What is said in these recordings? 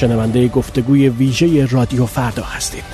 شنونده گفتگوی ویژه رادیو فردا هستید.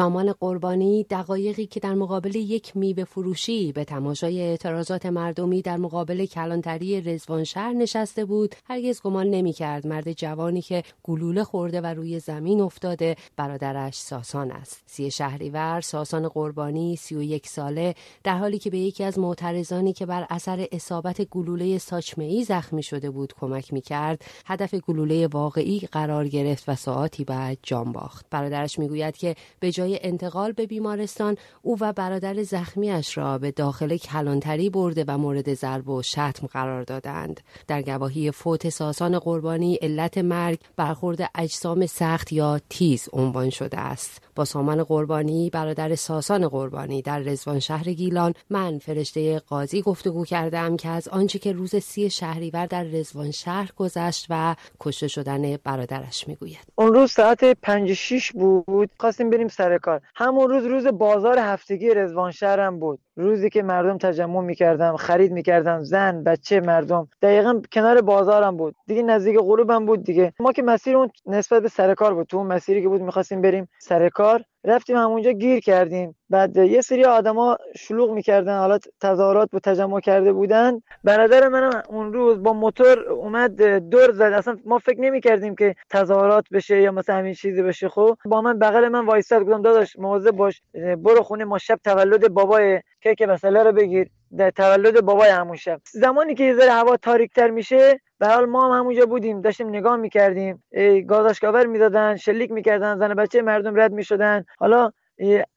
سامان قربانی دقایقی که در مقابل یک میوه فروشی به تماشای اعتراضات مردمی در مقابل کلانتری رزوان شهر نشسته بود هرگز گمان نمی‌کرد مرد جوانی که گلوله خورده و روی زمین افتاده برادرش ساسان است. سی شهریور ساسان قربانی سی و یک ساله در حالی که به یکی از معترضانی که بر اثر اصابت گلوله ساچمه زخمی شده بود کمک می‌کرد هدف گلوله واقعی قرار گرفت و ساعتی بعد جان باخت. برادرش می‌گوید که به جای انتقال به بیمارستان او و برادر زخمیش را به داخل کلانتری برده و مورد ضرب و شتم قرار دادند. در گواهی فوت ساسان قربانی علت مرگ برخورد اجسام سخت یا تیز عنوان شده است. با سامان قربانی برادر ساسان قربانی در رزوان شهر گیلان من فرشته قاضی گفتگو کردم که از آنچه که روز سی شهریور در رزوان شهر گذشت و کشته شدن برادرش می‌گوید. اون روز ساعت 5 6 بود. خواستیم بریم سر کار. همون روز روز بازار هفتگی رزوان شهرم بود. روزی که مردم تجمع می‌کردم خرید می‌کردم زن بچه مردم. دقیقا کنار بازارم بود. دیگه نزدیک غروبم بود دیگه. ما که مسیر اون نسبت به سر کار بود. تو اون مسیری که بود می‌خواستیم بریم سر کار رفتیم همونجا گیر کردیم. بعد یه سری آدما شلوغ می‌کردن حالا تظاهرات بود تجمع کرده بودن. برادر منم اون روز با موتور اومد دور زد. اصلا ما فکر نمی‌کردیم که تظاهرات بشه یا مثلا همین چیزی بشه. خب با من بغل من وایساد گفتم داداش مواظب باش برو خونه ما شب تولد بابای که مسئله رو بگیر در تولد بابای همون شب. زمانی که یه ذره هوا تاریکتر میشه به حال ما هم همونجا بودیم داشتیم نگاه می‌کردیم. گازاشکاور می‌دادن شلیک می‌کردن زن بچه مردم رد می‌شدن. حالا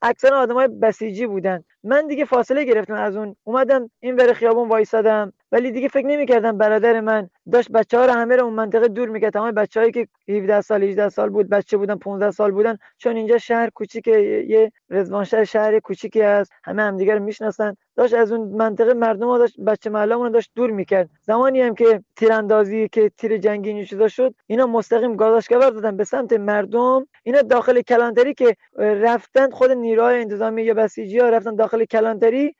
اکثر آدم های بسیجی بودن. من دیگه فاصله گرفتم از اون. اومدم این ور خیابون وایسادم ولی دیگه فکر نمی‌کردم برادر من داشت بچه ها رو همه رو اون منطقه دور می‌کرد. تمام بچه‌هایی که 17 سال 18 سال بود بچه بودن 15 سال بودن چون اینجا شهر کوچیک یه رزوان شهر کوچیکی است همه همدیگه رو می‌شناسن. داشت از اون منطقه مردم ها داشت بچه محلمون داشت دور می‌کرد. زمانی هم که تیراندازی که تیر جنگی چیزا شد اینا مستقیم گازاشکور دادن به سمت مردم. اینا داخل کلانتری که رفتن خود نیروهای انتظامی یا بسیجی ها رفتن داخل کلانتری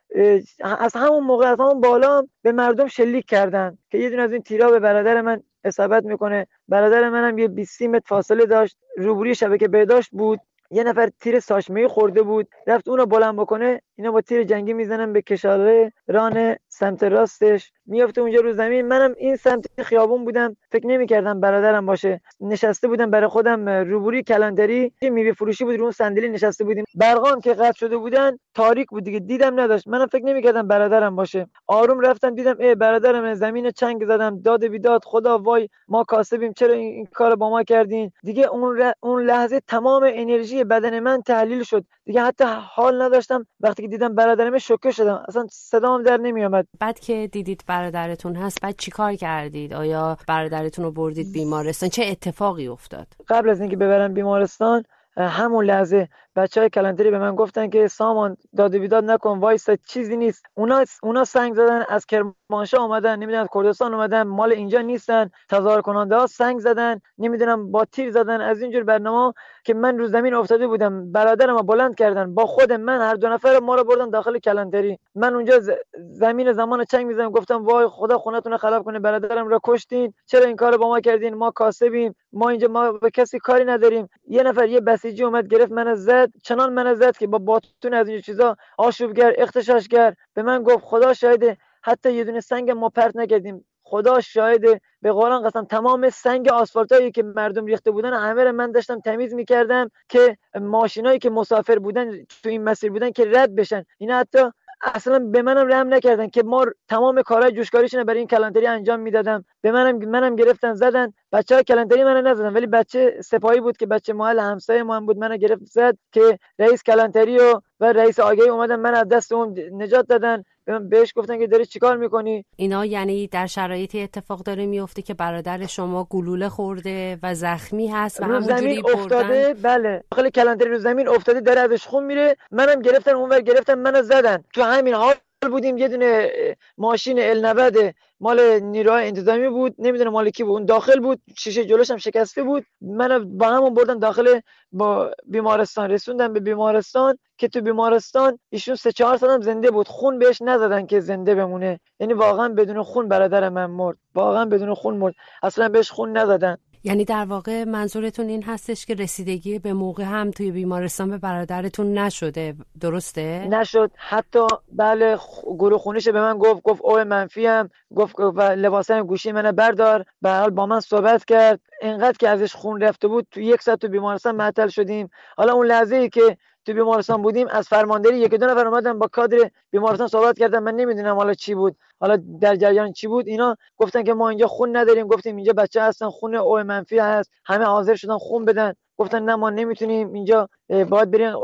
از همون موقع از همون بالا به مردم شلیک کردن. که یه دونه از این تیرا به برادر من اصابت می‌کنه. برادر منم یه 20 متر فاصله داشت روبروی شبکه بهداشت بود. یه نفر تیر ساشمه خورده بود رفت اونو بلند بکنه. اینا با تیر جنگی می‌زنن به کشاره ران سمت راستش. میافته اونجا رو زمین. منم این سمت خیابون بودم. فکر نمی‌کردم برادرم باشه. نشسته بودم برای خودم روبروی کلانتری. یه میوه فروشی بود رو اون صندلی نشسته بودیم. برقام که قطع شده بودن تاریک بود دیگه. دیدم نداشت. منم فکر نمی‌کردم برادرم باشه. آروم رفتم دیدم ای برادرم زمین چنگ زدم. داد بیداد خدا وای ما کاسبیم. چرا این, این کار با ما کردین؟ دیگه اون اون لحظه تمام انرژی بدن من تحلیل شد. دیگه حتی حال نداشتم. وقتی که دیدم برادرم شوکه شدم. اصلا صدام در نمیومد بعد که دیدید برادرتون هست بعد چیکار کردید؟ آیا برادرتون رو بردید بیمارستان؟ چه اتفاقی افتاد؟ قبل از اینکه ببرم بیمارستان همون لحظه بچه های کلانتری به من گفتن که سامان داد و بیداد نکن وایسا چیزی نیست. اونا اونا سنگ زدن از کرمانشاه اومدن نمی‌دونم از کردستان اومدن مال اینجا نیستن. تظاهر کننده ها سنگ زدن نمی‌دونم با تیر زدن. از اینجور برنامه که من رو زمین افتاده بودم برادرم بلند کردن. با خود من هر دو نفر ما رو بردن داخل کلانتری. من اونجا زمین زمان چنگ می‌زنم گفتم وای خدا خونتون خراب کنه برادرم رو کشتین. چرا این کارو با ما کردین؟ ما کاسبیم. ما اینجا ما به کسی کاری نداریم. یه نفر یه بسیجی اومد گرفت من زد. چنان من زد که با باتون از این چیزا آشوبگر اختشاشگر به من گفت خدا شاهده. حتی یه دونه سنگ ما پرت نکردیم. خدا شاهده. به قرآن قسم تمام سنگ آسفالتایی که مردم ریخته بودن همه رو من داشتم تمیز می‌کردم که ماشینایی که مسافر بودن تو این مسیر بودن که رد بشن. اینا حتی اصلا به منم رحم نکردن که ما تمام کارهای جوشکاریشون برای این کلانتری انجام می‌دادم. به منم منم گرفتن زدن. بچه کلانتری منو نزدن ولی بچه سپاهی بود که بچه محل همسایه ما هم بود منو گرفت زد که رئیس کلانتری و و رئیس آگهی اومدن من از دست اون نجات دادن. بهش گفتن که داری چیکار می‌کنی؟ اینا یعنی در شرایطی اتفاق داره میفته که برادر شما گلوله خورده و زخمی هست و همونجوری افتاده؟ بله. داخل کلانتری رو زمین افتاده داره ازش خون میره. منم گرفتن اونور گرفتن منو زدن. تو همین حال بودیم یه دونه ماشین ال مال نیروهای انتظامی بود نمی‌دونم مال کی بود اون داخل بود شیشه جلوش هم شکسته بود. من با همون بردن داخل با بیمارستان رسوندم به بیمارستان که تو بیمارستان ایشون سه چهار سالم زنده بود. خون بهش نزدن که زنده بمونه. یعنی واقعا بدون خون برادر من مرد واقعا بدون خون مرد. اصلا بهش خون نزدن. یعنی در واقع منظورتون این هستش که رسیدگی به موقع هم توی بیمارستان به برادرتون نشده. درسته؟ نشد. حتی بله گروه خونیش به من گفت گفت او منفی هم گفت و لباسم گوشی منو بردار. به حال با من صحبت کرد. اینقدر که ازش خون رفته بود تو یک ساعت تو بیمارستان معطل شدیم. حالا اون لحظه ای که تو بیمارستان بودیم از فرمانداری یک دو نفر اومدن با کادر بیمارستان صحبت کردن من نمی‌دونم حالا چی بود حالا در جریان چی بود اینا گفتن که ما اینجا خون نداریم گفتیم اینجا بچه هستن خون او منفی هست همه حاضر شدن خون بدن گفتن نه ما نمی‌تونیم اینجا باید برین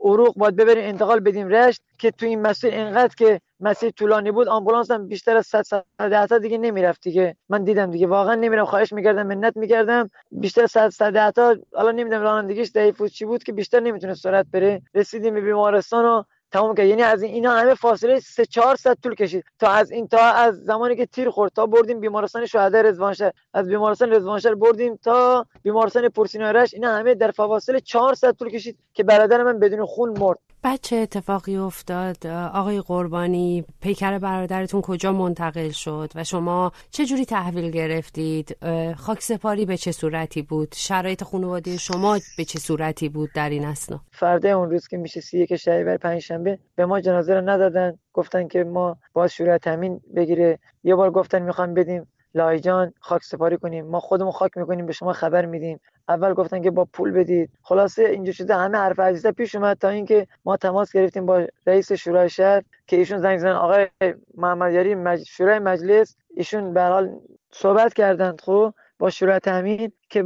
عروق باید ببریم انتقال بدیم رشت که تو این مسیر اینقدر که مسیر طولانی بود آمبولانس هم بیشتر از 100 110 دیگه نمی‌رفت دیگه. من دیدم دیگه واقعا نمیرم خواهش می‌کردم منت می‌کردم. بیشتر 100 110 حالا نمی‌دونم رانندگیش ضعیف بود چی بود که بیشتر نمی‌تونه سرعت بره. رسیدیم به بیمارستان و تمام کرد. یعنی از این اینا همه فاصله 3 4 ساعت طول کشید. تا از این تا از زمانی که تیر خورد تا بردیم بیمارستان شهدا رضوانشهر از بیمارستان رضوانشهر بردیم تا بیمارستان پرسینارش اینا همه در فواصل 4 ساعت طول کشید که برادر من بدون خون مرد. بچه اتفاقی افتاد. آقای قربانی پیکر برادرتون کجا منتقل شد و شما چه جوری تحویل گرفتید؟ خاک سپاری به چه صورتی بود؟ شرایط خانواده شما به چه صورتی بود در این اسنا؟ فرده اون روز که میشه سی یک شهریور پنجشنبه به ما جنازه رو ندادن. گفتن که ما با شورای تامین بگیره. یه بار گفتن می‌خوام بدیم لایجان خاک سپاری کنیم. ما خودمون خاک می‌کنیم به شما خبر میدیم. اول گفتن که با پول بدید. خلاصه اینجا شده همه حرف عزیزه پیش اومد تا اینکه ما تماس گرفتیم با رئیس شورای شهر که ایشون زنگ زدن. آقای محمد یاری مج... شورای مجلس ایشون به حال صحبت کردند خب با شورای تامین که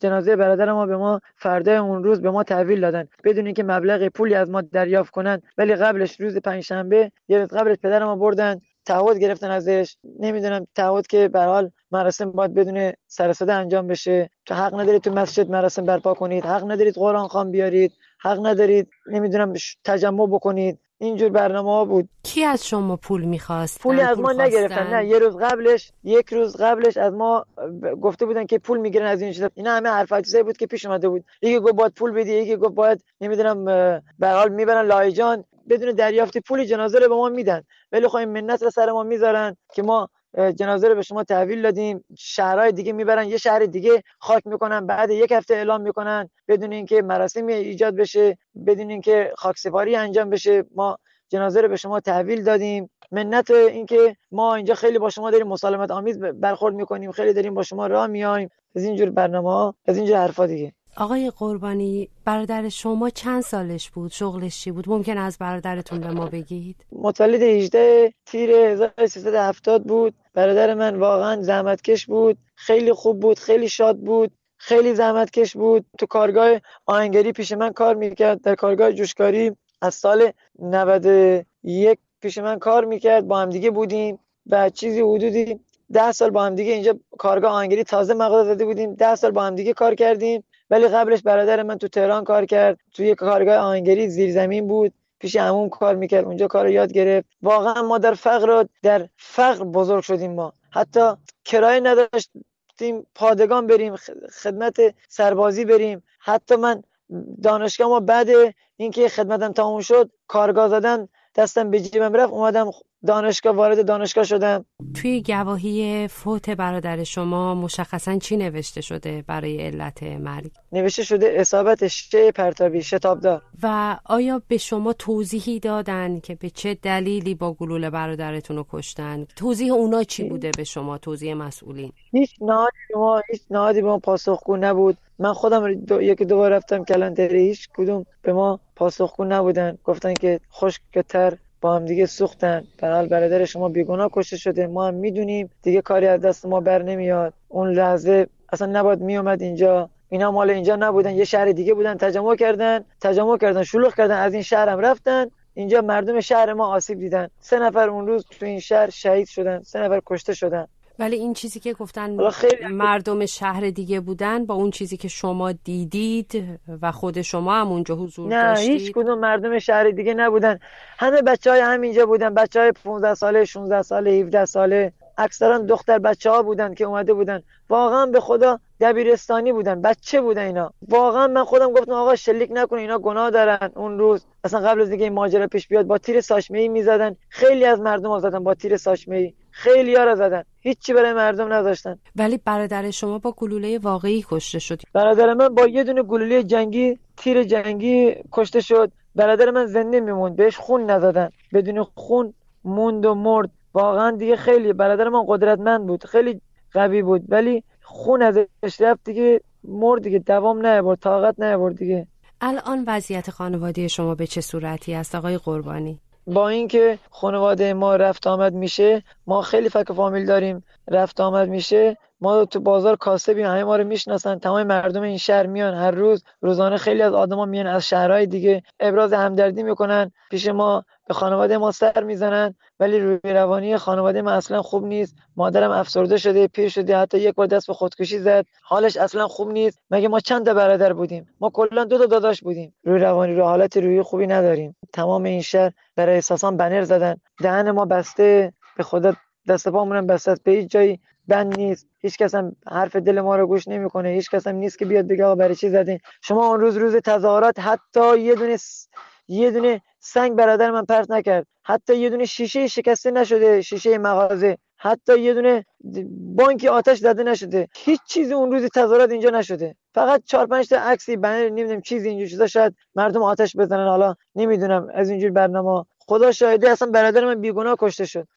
جنازه برادر ما به ما فردا اون روز به ما تحویل دادن. بدون اینکه مبلغ پولی از ما دریافت کنند ولی قبلش روز پنجشنبه یه روز قبلش پدر ما بردن. تعهد گرفتن ازش. نمی‌دونم تعهد که به حال مراسم باید بدون سر انجام بشه. تو حق ندارید تو مسجد مراسم برپا کنید. حق ندارید قرآن خان بیارید. حق ندارید نمی‌دونم تجمع بکنید. اینجور برنامه ها بود. کی از شما پول می‌خواست؟ پولی از ما نگرفتن. نه یه روز قبلش یک روز قبلش از ما گفته بودن که پول می‌گیرن از این چیزا. اینا همه حرف بود که پیش اومده بود. یکی گفت باید پول بدی یکی گفت باید نمی‌دونم به حال می‌برن لایجان. بدون دریافت پول جنازه رو به ما میدن. ولی خب این منت رو سر ما می‌ذارن که ما جنازه رو به شما تحویل دادیم. شهرهای دیگه می‌برن یه شهر دیگه خاک می‌کنن بعد یک هفته اعلام می‌کنن بدون اینکه مراسمی ایجاد بشه بدون اینکه خاکسپاری انجام بشه. ما جنازه رو به شما تحویل دادیم. منت اینکه ما اینجا خیلی با شما داریم مسالمت آمیز برخورد می‌کنیم خیلی داریم با شما راه میایم از اینجور برنامه ها از اینجور حرفا دیگه. آقای قربانی برادر شما چند سالش بود؟ شغلش چی بود؟ ممکن از برادرتون به ما بگید؟ متولد 18 تیر 1370 بود. برادر من واقعا زحمتکش بود خیلی خوب بود خیلی شاد بود خیلی زحمتکش بود. تو کارگاه آهنگری پیش من کار می‌کرد در کارگاه جوشکاری از سال 91 پیش من کار می‌کرد با هم دیگه بودیم و چیزی حدودی ده سال با هم دیگه اینجا کارگاه آهنگری تازه مقاله داده بودیم. ده سال با هم دیگه کار کردیم. ولی قبلش برادر من تو تهران کار کرد توی کارگاه آهنگری زیرزمین بود. پیش عموم کار می‌کرد اونجا کار یاد گرفت. واقعا ما در فقر در فقر بزرگ شدیم ما. حتی کرایه نداشتیم پادگان بریم خدمت سربازی بریم. حتی من دانشگاه ما بعد اینکه خدمتم تموم شد کارگاه زدن دستم به جیبم رفت اومدم دانشگاه وارد دانشگاه شدم. توی گواهی فوت برادر شما مشخصا چی نوشته شده برای علت مرگ؟ نوشته شده اصابت شه پرتابی شتابدار. و آیا به شما توضیحی دادن که به چه دلیلی با گلوله برادرتون رو کشتن؟ توضیح اونا چی بوده به شما؟ توضیح مسئولین. هیچ نهادی ما هیچ نهادی به ما پاسخگو نبود. من خودم دو... یکی دوبار رفتم کلانتری هیچ کدوم به ما پاسخگو نبودن. گفتن که خشکتر با هم دیگه سوختن. در حال برادر شما بیگناه کشته شده. ما هم می‌دونیم. دیگه کاری از دست ما بر نمیاد. اون لحظه اصلا نباید میومد اینجا. اینا مال اینجا نبودن. یه شهر دیگه بودن. تجمع کردن. تجمع کردن. شلوغ کردن. از این شهرم رفتن. اینجا مردم شهر ما آسیب دیدن. سه نفر اون روز تو این شهر شهید شدن. سه نفر کشته شدن. ولی این چیزی که گفتن خیلی... مردم شهر دیگه بودن با اون چیزی که شما دیدید و خود شما هم اونجا حضور نه داشتید؟ هیچ کدوم مردم شهر دیگه نبودن. همه بچه های همینجا بودن. بچه های 15 ساله 16 ساله 17 ساله. اکثرا دختر بچه ها بودن که اومده بودن. واقعا به خدا دبیرستانی بودن. بچه بودن اینا. واقعا من خودم گفتم آقا شلیک نکن اینا گناه دارن. اون روز اصلا قبل از اینکه این ماجرا پیش بیاد با تیر ساشمه ای می‌زدن. خیلی از مردم زدن با تیر ساشمه ای خیلی ها را زدن. هیچی برای مردم نذاشتن. ولی برادر شما با گلوله واقعی کشته شد. برادر من با یه دونه گلوله جنگی تیر جنگی کشته شد. برادر من زنده میموند. بهش خون نزدن. بدون خون موند و مرد. واقعا دیگه خیلی برادر من قدرتمند بود. خیلی قوی بود. ولی خون ازش رفت دیگه. مرد دیگه. دوام نیاورد. طاقت نیاورد دیگه. الان وضعیت خانواده شما به چه صورتی است آقای قربانی؟ با اینکه خانواده ما رفت آمد میشه ما خیلی فک فامیل داریم رفت آمد میشه ما تو بازار کاسبیم همه ما رو می‌شناسن تمام مردم این شهر میان هر روز روزانه خیلی از آدما میان از شهرهای دیگه ابراز همدردی می‌کنن پیش ما به خانواده ما سر می‌زنن ولی روی روانی خانواده ما اصلا خوب نیست. مادرم افسرده شده پیر شده حتی یک بار دست به خودکشی زد. حالش اصلا خوب نیست. مگه ما چند تا برادر بودیم؟ ما کلا دو تا داداش بودیم. روی روانی رو حالت روی خوبی نداریم. تمام این شهر برای احساسان بنر زدن. دهن ما بسته. به خدا دست پامونم بسته. به هیچ جایی بند نیست. هیچ کس هم حرف دل ما رو گوش نمی‌کنه. هیچ کس هم نیست که بیاد بگه برای چی زدین؟ شما اون روز روز تظاهرات حتی یه دونه یه دونه سنگ برادر من پرت نکرد. حتی یه دونه شیشه شکسته نشده شیشه مغازه. حتی یه دونه بانکی آتش زده نشده. هیچ چیزی اون روزی تظاهرات اینجا نشده. فقط چهار پنج تا عکسی بنر نمی‌دونم چیزی اینجور چیزا شاید مردم آتش بزنن. حالا نمی‌دونم از اینجور برنامه خدا شاهده اصلا برادر من بیگناه کشته شد.